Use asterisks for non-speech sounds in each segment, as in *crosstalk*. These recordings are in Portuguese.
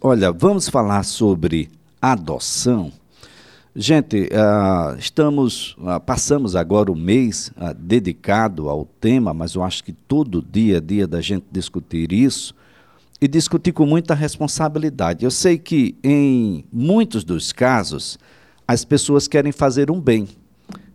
Olha, vamos falar sobre adoção. Gente, uh, estamos, uh, passamos agora o mês uh, dedicado ao tema, mas eu acho que todo dia a dia da gente discutir isso e discutir com muita responsabilidade. Eu sei que em muitos dos casos as pessoas querem fazer um bem,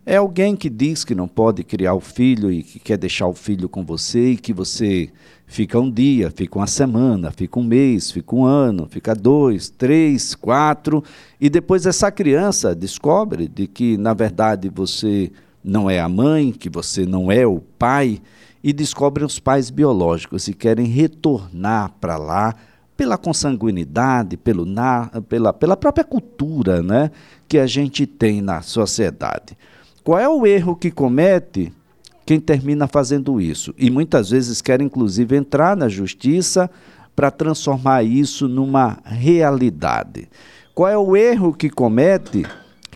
é alguém que diz que não pode criar o filho e que quer deixar o filho com você e que você fica um dia, fica uma semana, fica um mês, fica um ano, fica dois, três, quatro, e depois essa criança descobre de que, na verdade, você não é a mãe, que você não é o pai, e descobrem os pais biológicos e querem retornar para lá pela consanguinidade, pelo na, pela, pela própria cultura né, que a gente tem na sociedade. Qual é o erro que comete quem termina fazendo isso? E muitas vezes quer, inclusive, entrar na justiça para transformar isso numa realidade. Qual é o erro que comete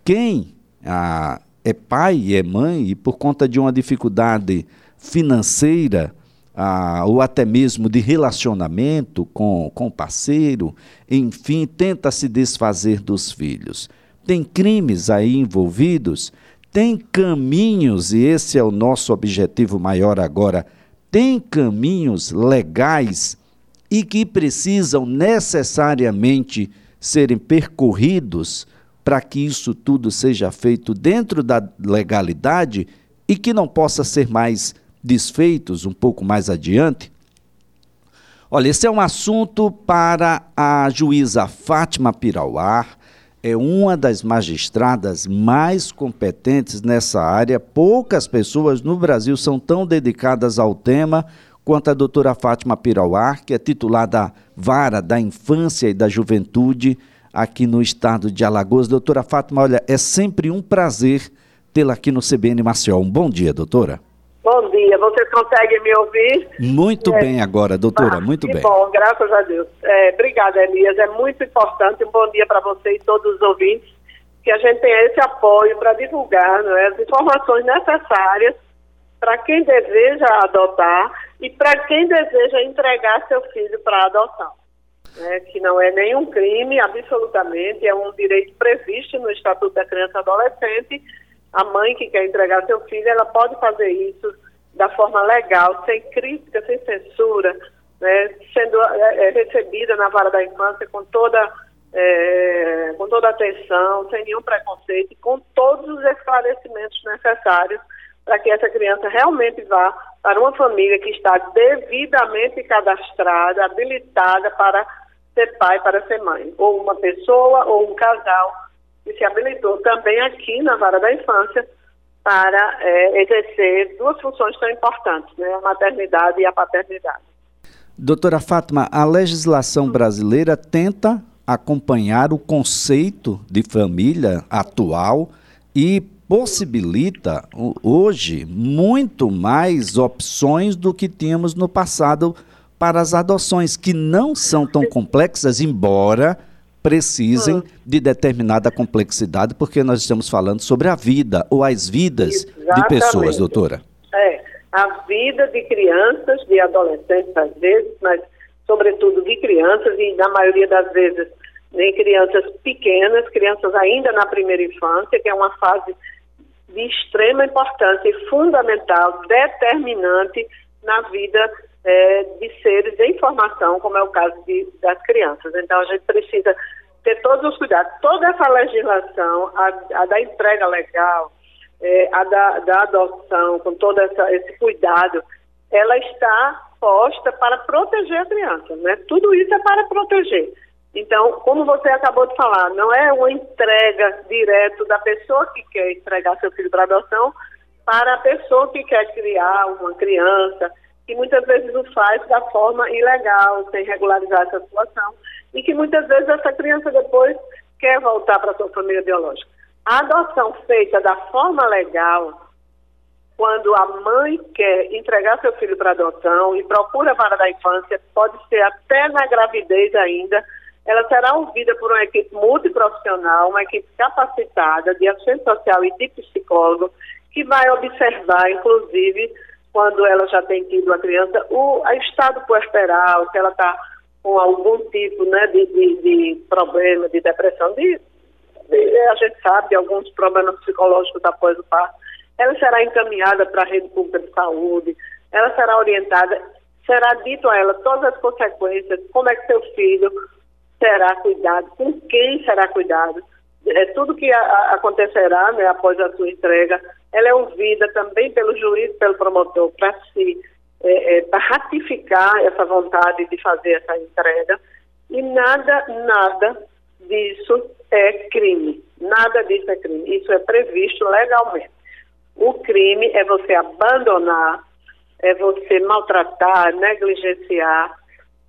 quem ah, é pai e é mãe e, por conta de uma dificuldade financeira, ah, ou até mesmo de relacionamento com, o parceiro, enfim, tenta se desfazer dos filhos? Tem crimes aí envolvidos tem caminhos, e esse é o nosso objetivo maior agora, tem caminhos legais e que precisam necessariamente serem percorridos para que isso tudo seja feito dentro da legalidade e que não possa ser mais desfeitos um pouco mais adiante? Olha, esse é um assunto para a juíza Fátima Pirauar, é uma das magistradas mais competentes nessa área. Poucas pessoas no Brasil são tão dedicadas ao tema quanto a doutora Fátima Pirauar, que é titular da Vara da Infância e da Juventude aqui no estado de Alagoas. Doutora Fátima, olha, é sempre um prazer tê-la aqui no CBN Maceió. Um bom dia, doutora. Bom dia, vocês conseguem me ouvir? Muito é. bem agora, doutora, ah, muito bem. bom, graças a Deus. É, obrigada, Elias, é muito importante, um bom dia para você e todos os ouvintes, que a gente tenha esse apoio para divulgar é, as informações necessárias para quem deseja adotar e para quem deseja entregar seu filho para adoção. Né, que não é nenhum crime, absolutamente, é um direito previsto no Estatuto da Criança e Adolescente, a mãe que quer entregar seu filho, ela pode fazer isso da forma legal, sem crítica, sem censura, né, sendo é, é, recebida na vara da infância com toda, é, com toda atenção, sem nenhum preconceito, com todos os esclarecimentos necessários para que essa criança realmente vá para uma família que está devidamente cadastrada, habilitada para ser pai, para ser mãe, ou uma pessoa ou um casal e se habilitou também aqui na vara da infância para é, exercer duas funções tão importantes, né, a maternidade e a paternidade. Doutora Fátima, a legislação brasileira tenta acompanhar o conceito de família atual e possibilita hoje muito mais opções do que tínhamos no passado para as adoções, que não são tão complexas, embora precisem hum. de determinada complexidade, porque nós estamos falando sobre a vida ou as vidas Exatamente. de pessoas, doutora. É, a vida de crianças, de adolescentes às vezes, mas sobretudo de crianças e na maioria das vezes nem crianças pequenas, crianças ainda na primeira infância, que é uma fase de extrema importância e fundamental, determinante na vida é, de seres em formação, como é o caso de, das crianças. Então, a gente precisa ter todos os cuidados. Toda essa legislação, a, a da entrega legal, é, a da, da, adoção, com todo essa, esse cuidado, ela está posta para proteger a criança. Né? Tudo isso é para proteger. Então, como você acabou de falar, não é uma entrega direto da pessoa que quer entregar seu filho para adoção para a pessoa que quer criar uma criança que muitas vezes o faz da forma ilegal, sem regularizar essa situação, e que muitas vezes essa criança depois quer voltar para sua família biológica. A adoção feita da forma legal, quando a mãe quer entregar seu filho para adoção e procura a vara da infância, pode ser até na gravidez ainda, ela será ouvida por uma equipe multiprofissional, uma equipe capacitada de assistente social e de psicólogo, que vai observar, inclusive, quando ela já tem tido a criança, o estado puerperal, se ela está com algum tipo né, de, de, de problema, de depressão, de, de, a gente sabe de alguns problemas psicológicos após o parto, ela será encaminhada para a rede pública de saúde, ela será orientada, será dito a ela todas as consequências, como é que seu filho será cuidado, com quem será cuidado, é, tudo que a, a, acontecerá né, após a sua entrega, ela é ouvida também pelo juiz, pelo promotor, para se é, é, para ratificar essa vontade de fazer essa entrega. E nada, nada disso é crime. Nada disso é crime. Isso é previsto legalmente. O crime é você abandonar, é você maltratar, negligenciar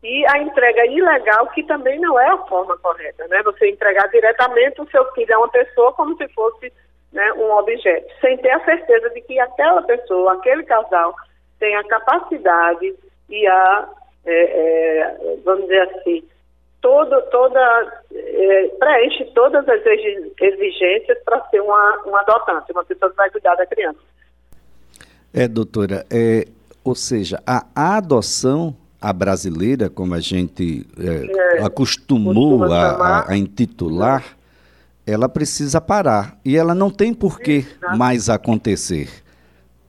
e a entrega ilegal, que também não é a forma correta, né? Você entregar diretamente o seu filho a uma pessoa como se fosse né, um objeto, sem ter a certeza de que aquela pessoa, aquele casal, tem a capacidade e a, é, é, vamos dizer assim, todo, toda, é, preenche todas as exigências para ser uma, uma adotante, uma pessoa que vai cuidar da criança. É, doutora, é, ou seja, a adoção a brasileira, como a gente é, é, acostumou a, a, a, intitular, ela precisa parar. E ela não tem por que mais acontecer.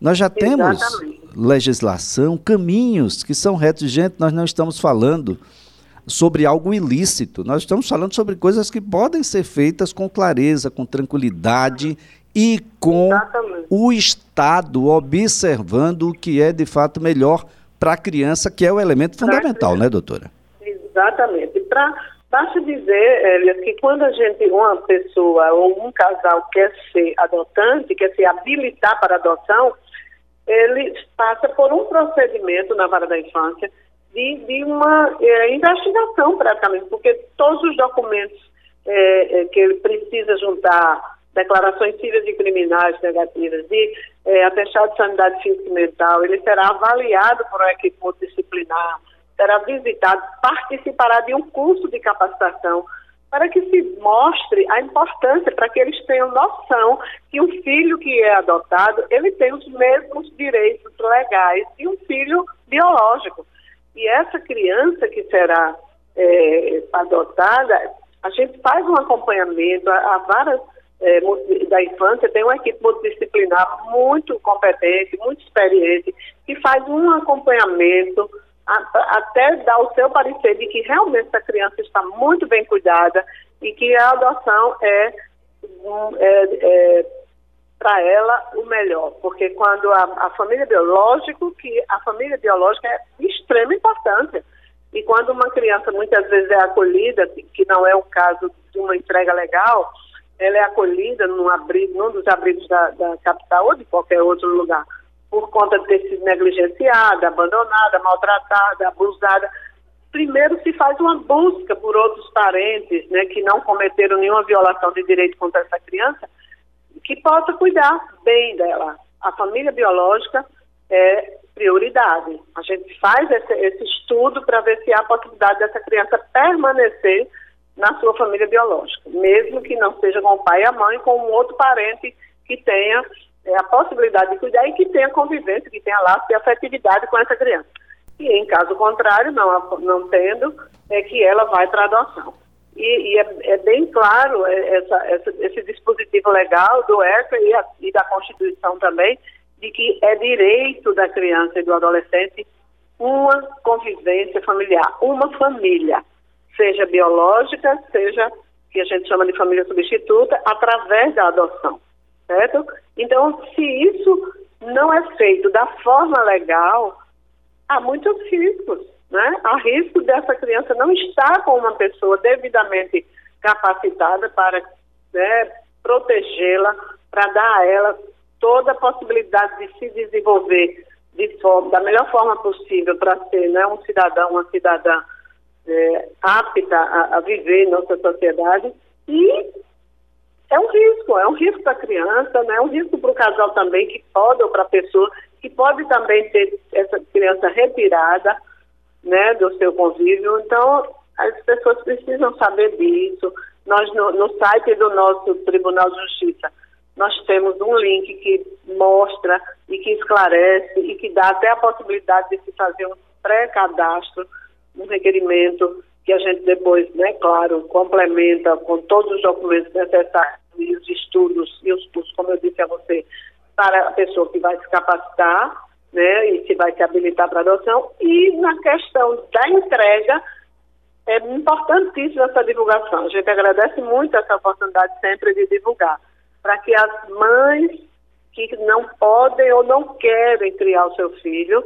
Nós já temos Exatamente. legislação, caminhos que são retos. Gente, nós não estamos falando sobre algo ilícito. Nós estamos falando sobre coisas que podem ser feitas com clareza, com tranquilidade e com Exatamente. o Estado observando o que é de fato melhor para a criança, que é o elemento fundamental, né, doutora? Exatamente. Pra, basta dizer, Elias, que quando a gente, uma pessoa ou um casal quer ser adotante, quer se habilitar para adoção, ele passa por um procedimento na vara da infância de, de uma é, investigação praticamente, porque todos os documentos é, é, que ele precisa juntar declarações cíveis e criminais negativas, de é, atestado de sanidade física e mental, ele será avaliado por uma equipe multidisciplinar, será visitado, participará de um curso de capacitação para que se mostre a importância, para que eles tenham noção que um filho que é adotado, ele tem os mesmos direitos legais de um filho biológico. E essa criança que será é, adotada, a gente faz um acompanhamento, há várias é, da infância tem uma equipe multidisciplinar muito competente, muito experiente, que faz um acompanhamento até dar o seu parecer de que realmente essa criança está muito bem cuidada e que a adoção é, é, é para ela o melhor, porque quando a, a família biológica, que a família biológica é de extrema importância. E quando uma criança muitas vezes é acolhida, que não é o caso de uma entrega legal, ela é acolhida num, abrigo, num dos abrigos da, da capital ou de qualquer outro lugar, por conta de ter sido negligenciada, abandonada, maltratada, abusada. Primeiro se faz uma busca por outros parentes, né, que não cometeram nenhuma violação de direito contra essa criança, que possa cuidar bem dela. A família biológica é prioridade. A gente faz esse, esse estudo para ver se há possibilidade dessa criança permanecer na sua família biológica, mesmo que não seja com o pai e a mãe, com um outro parente que tenha a possibilidade de cuidar e que tenha convivência, que tenha laço de afetividade com essa criança. E em caso contrário, não, não tendo, é que ela vai para adoção. E, e é, é, bem claro é, essa, essa, esse dispositivo legal do ECA e, a, e da Constituição também, de que é direito da criança e do adolescente uma convivência familiar, uma família seja biológica, seja que a gente chama de família substituta, através da adoção, certo? Então, se isso não é feito da forma legal, há muitos riscos, né? Há risco dessa criança não estar com uma pessoa devidamente capacitada para né, protegê-la, para dar a ela toda a possibilidade de se desenvolver de forma, da melhor forma possível para ser né, um cidadão, uma cidadã é, apta a, a viver em nossa sociedade e é um risco, é um risco para a criança, né? é um risco para o casal também, que pode, ou para a pessoa, que pode também ter essa criança retirada né, do seu convívio. Então, as pessoas precisam saber disso. Nós, no, no site do nosso Tribunal de Justiça, nós temos um link que mostra e que esclarece e que dá até a possibilidade de se fazer um pré-cadastro um requerimento que a gente depois, né, claro, complementa com todos os documentos necessários e os estudos e os cursos, como eu disse a você, para a pessoa que vai se capacitar, né, e se vai se habilitar para adoção. E na questão da entrega, é importantíssima essa divulgação. A gente agradece muito essa oportunidade sempre de divulgar, para que as mães que não podem ou não querem criar o seu filho,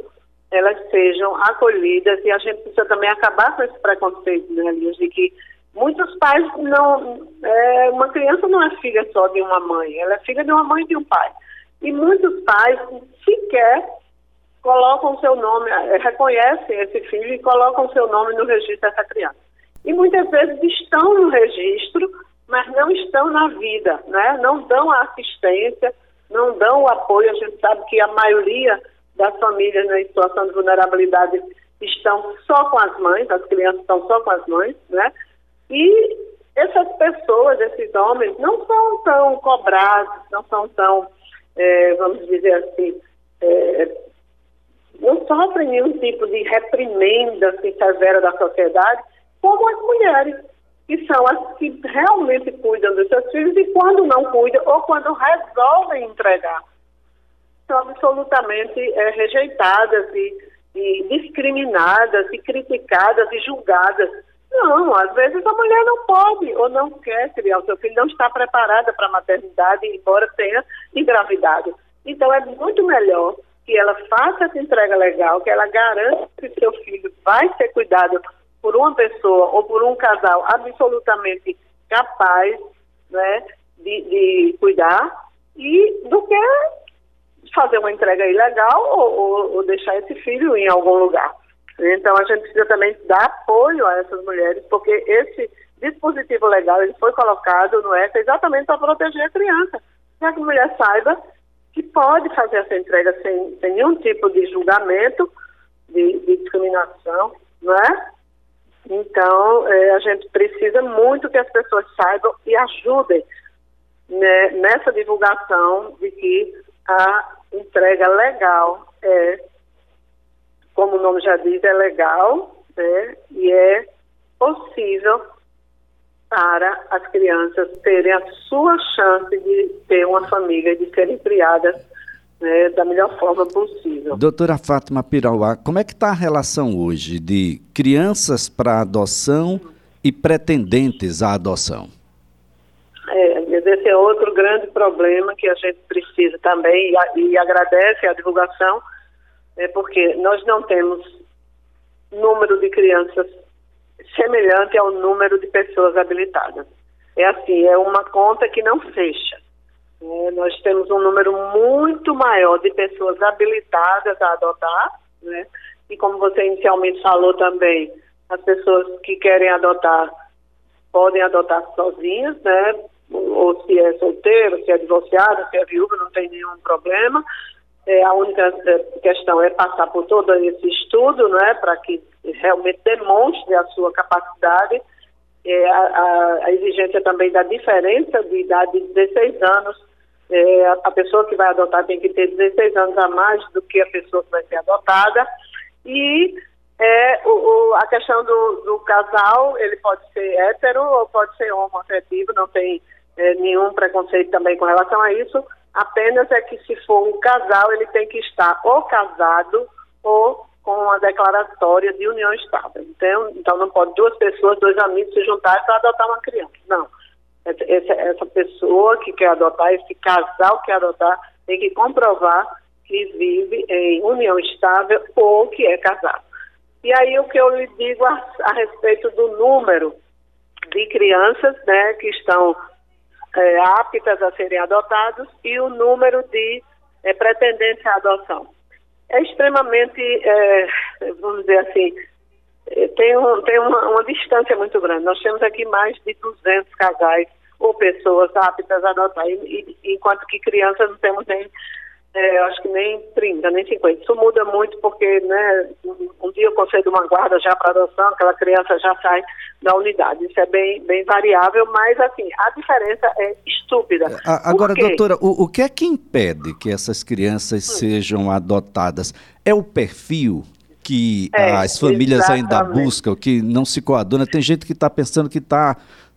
elas sejam acolhidas e a gente precisa também acabar com esse preconceito, né, de que muitos pais não. É, uma criança não é filha só de uma mãe, ela é filha de uma mãe e de um pai. E muitos pais sequer colocam seu nome, é, reconhecem esse filho e colocam seu nome no registro dessa criança. E muitas vezes estão no registro, mas não estão na vida, né? não dão a assistência, não dão o apoio. A gente sabe que a maioria das famílias né, em situação de vulnerabilidade estão só com as mães, as crianças estão só com as mães, né? E essas pessoas, esses homens, não são tão cobrados, não são tão, é, vamos dizer assim, é, não sofrem nenhum tipo de reprimenda assim, severa da sociedade, como as mulheres, que são as que realmente cuidam dos seus filhos e quando não cuidam ou quando resolvem entregar são absolutamente é, rejeitadas e, e discriminadas e criticadas e julgadas. Não, às vezes a mulher não pode ou não quer criar o seu filho, não está preparada para a maternidade, embora tenha engravidado. Então é muito melhor que ela faça essa entrega legal, que ela garanta que seu filho vai ser cuidado por uma pessoa ou por um casal absolutamente capaz né, de, de cuidar, e do que fazer uma entrega ilegal ou, ou, ou, deixar esse filho em algum lugar. Então a gente precisa também dar apoio a essas mulheres, porque esse dispositivo legal ele foi colocado no ECA exatamente para proteger a criança, para que a mulher saiba que pode fazer essa entrega sem, sem nenhum tipo de julgamento, de, de discriminação, não é? Então, é, a gente precisa muito que as pessoas saibam e ajudem né, nessa divulgação de que a entrega legal é, como o nome já diz, é legal né, e é possível para as crianças terem a sua chance de ter uma família e de serem criadas né, da melhor forma possível. Doutora Fátima Pirauá, como é que está a relação hoje de crianças para adoção e pretendentes à adoção? Esse é outro grande problema que a gente precisa também e, e agradece a divulgação, é porque nós não temos número de crianças semelhante ao número de pessoas habilitadas. É assim, é uma conta que não fecha. É, nós temos um número muito maior de pessoas habilitadas a adotar, né? E como você inicialmente falou também, as pessoas que querem adotar podem adotar sozinhas, né? Ou se é solteiro, se é divorciado, se é viúva, não tem nenhum problema. É, a única é, questão é passar por todo esse estudo, né, para que realmente demonstre a sua capacidade. É, a, a, exigência também da diferença de idade de 16 anos. É, a, pessoa que vai adotar tem que ter 16 anos a mais do que a pessoa que vai ser adotada. E é, o, o, a questão do, do, casal, ele pode ser hétero ou pode ser homoafetivo, não tem é, nenhum preconceito também com relação a isso apenas é que se for um casal, ele tem que estar ou casado ou com uma declaratória de união estável. Então, então não pode duas pessoas, dois amigos se juntarem para adotar uma criança. Não. Essa, essa pessoa que quer adotar, esse casal que quer adotar, tem que comprovar que vive em união estável ou que é casado. E aí o que eu lhe digo a, a respeito do número de crianças né, que estão é, aptas a serem adotados e o número de é, pretendentes à adoção. É extremamente, é, vamos dizer assim, é, tem, um, tem uma, uma, distância muito grande. Nós temos aqui mais de 200 casais ou pessoas aptas a adotar, e, e, enquanto que crianças não temos nem é, acho que nem 30, nem 50. Isso muda muito porque, né, um dia eu concedo uma guarda já para adoção, aquela criança já sai da unidade. Isso é bem, bem variável, mas assim, a diferença é estúpida. Agora, doutora, o, o que é que impede que essas crianças hum. sejam adotadas? É o perfil? que é, as famílias exatamente. ainda buscam, que não se coaduna. Tem gente que está pensando que está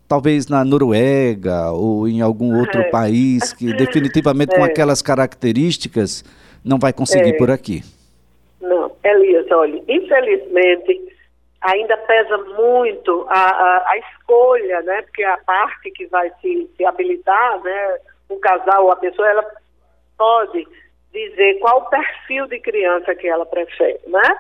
talvez na Noruega ou em algum outro é. país que *laughs* definitivamente é. com aquelas características não vai conseguir é. por aqui. Não, Elias, olha, infelizmente ainda pesa muito a, a, a, escolha, né? Porque a parte que vai se, se habilitar, né? O casal ou a pessoa, ela pode dizer qual o perfil de criança que ela prefere, né?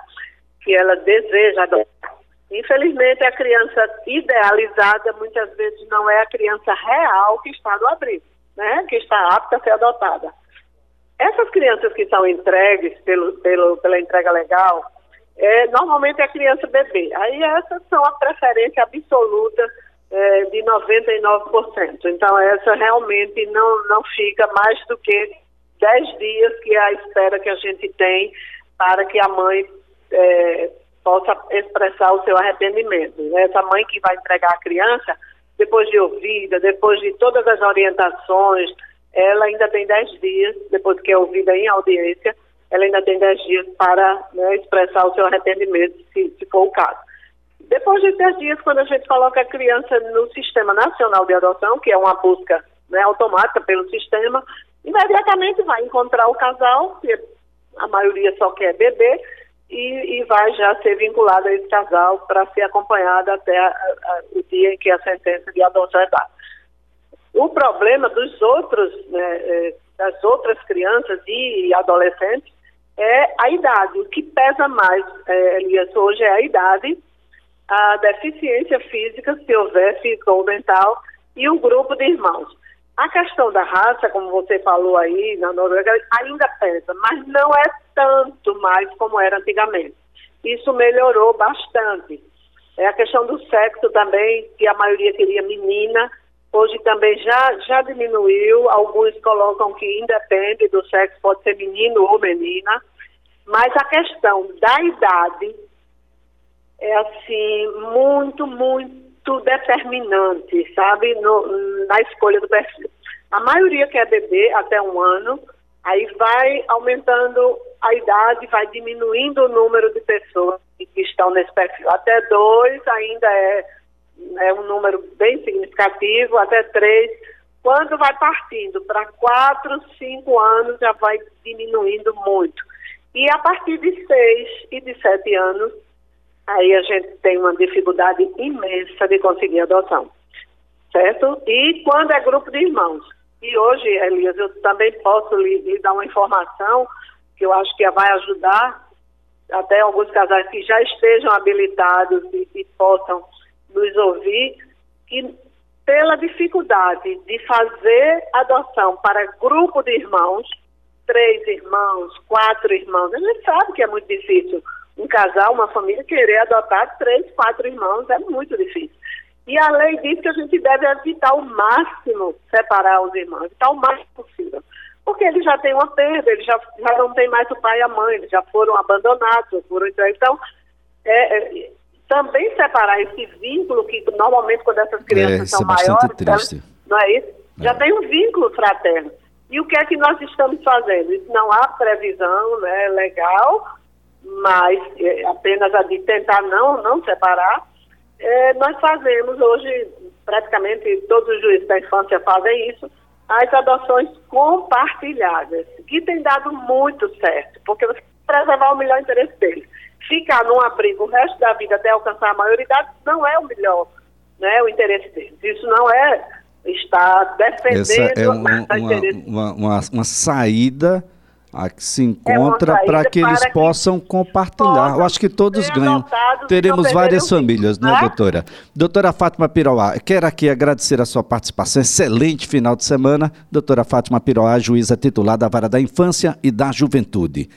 Que ela deseja adotar. Infelizmente, a criança idealizada muitas vezes não é a criança real que está no abrigo, né? Que está apta a ser adotada. Essas crianças que são entregues pelo, pelo, pela entrega legal, é, normalmente é a criança bebê. Aí essas são a preferência absoluta é, de 99%. Então, essa realmente não, não fica mais do que 10 dias, que é a espera que a gente tem para que a mãe é, possa expressar o seu arrependimento. Né? Essa mãe que vai entregar a criança, depois de ouvida, depois de todas as orientações, ela ainda tem 10 dias, depois que é ouvida em audiência, ela ainda tem 10 dias para né, expressar o seu arrependimento, se, se for o caso. Depois de 10 dias, quando a gente coloca a criança no Sistema Nacional de Adoção, que é uma busca né, automática pelo sistema, imediatamente vai encontrar o casal, que a maioria só quer bebê, e, e vai já ser vinculado a esse casal para ser acompanhado até a, a, o dia em que a sentença de adoção é dada. O problema dos outros, né, é, das outras crianças e adolescentes é a idade. O que pesa mais, é, Elias, hoje é a idade, a deficiência física, se houver física ou mental, e o grupo de irmãos. A questão da raça, como você falou aí na Noruega, ainda pesa, mas não é tanto mais como era antigamente. Isso melhorou bastante. É a questão do sexo também, que a maioria queria menina, hoje também já, já diminuiu. Alguns colocam que independe do sexo, pode ser menino ou menina. Mas a questão da idade é assim, muito, muito determinante, sabe, no, na escolha do perfil. A maioria quer beber até um ano, aí vai aumentando a idade, vai diminuindo o número de pessoas que estão nesse perfil. Até dois ainda é, é um número bem significativo, até três. Quando vai partindo para quatro, cinco anos, já vai diminuindo muito. E a partir de seis e de sete anos, aí a gente tem uma dificuldade imensa de conseguir adoção, certo? E quando é grupo de irmãos. E hoje, Elias, eu também posso lhe, lhe dar uma informação que eu acho que vai ajudar até alguns casais que já estejam habilitados e, e possam nos ouvir, que pela dificuldade de fazer adoção para grupo de irmãos, três irmãos, quatro irmãos, a gente sabe que é muito difícil um casal, uma família, querer adotar três, quatro irmãos é muito difícil. E a lei diz que a gente deve evitar o máximo separar os irmãos, evitar o máximo possível. Porque eles já têm uma perda, eles já, já não têm mais o pai e a mãe, eles já foram abandonados, foram Então, é, é, também separar esse vínculo que normalmente quando essas crianças é, são é maiores, elas, não é isso? Já é. tem um vínculo fraterno. E o que é que nós estamos fazendo? Isso não há previsão né, legal, mas é, apenas a de tentar não, não separar, é, nós fazemos hoje, praticamente todos os juízes da infância fazem isso, as adoções compartilhadas, que tem dado muito certo, porque você preservar o melhor interesse deles. Ficar num abrigo o resto da vida até alcançar a maioridade não é o melhor, né, o interesse deles. Isso não é estar defendendo Essa é uma, uma, uma, uma saída a que se encontra é para que eles possam compartilhar. Eu acho que todos ganham. Teremos várias famílias, né, doutora? Doutora Fátima Piroá, quero aqui agradecer a sua participação. Excelente final de semana. Doutora Fátima Piroá, juíza titular da Vara da Infância e da Juventude.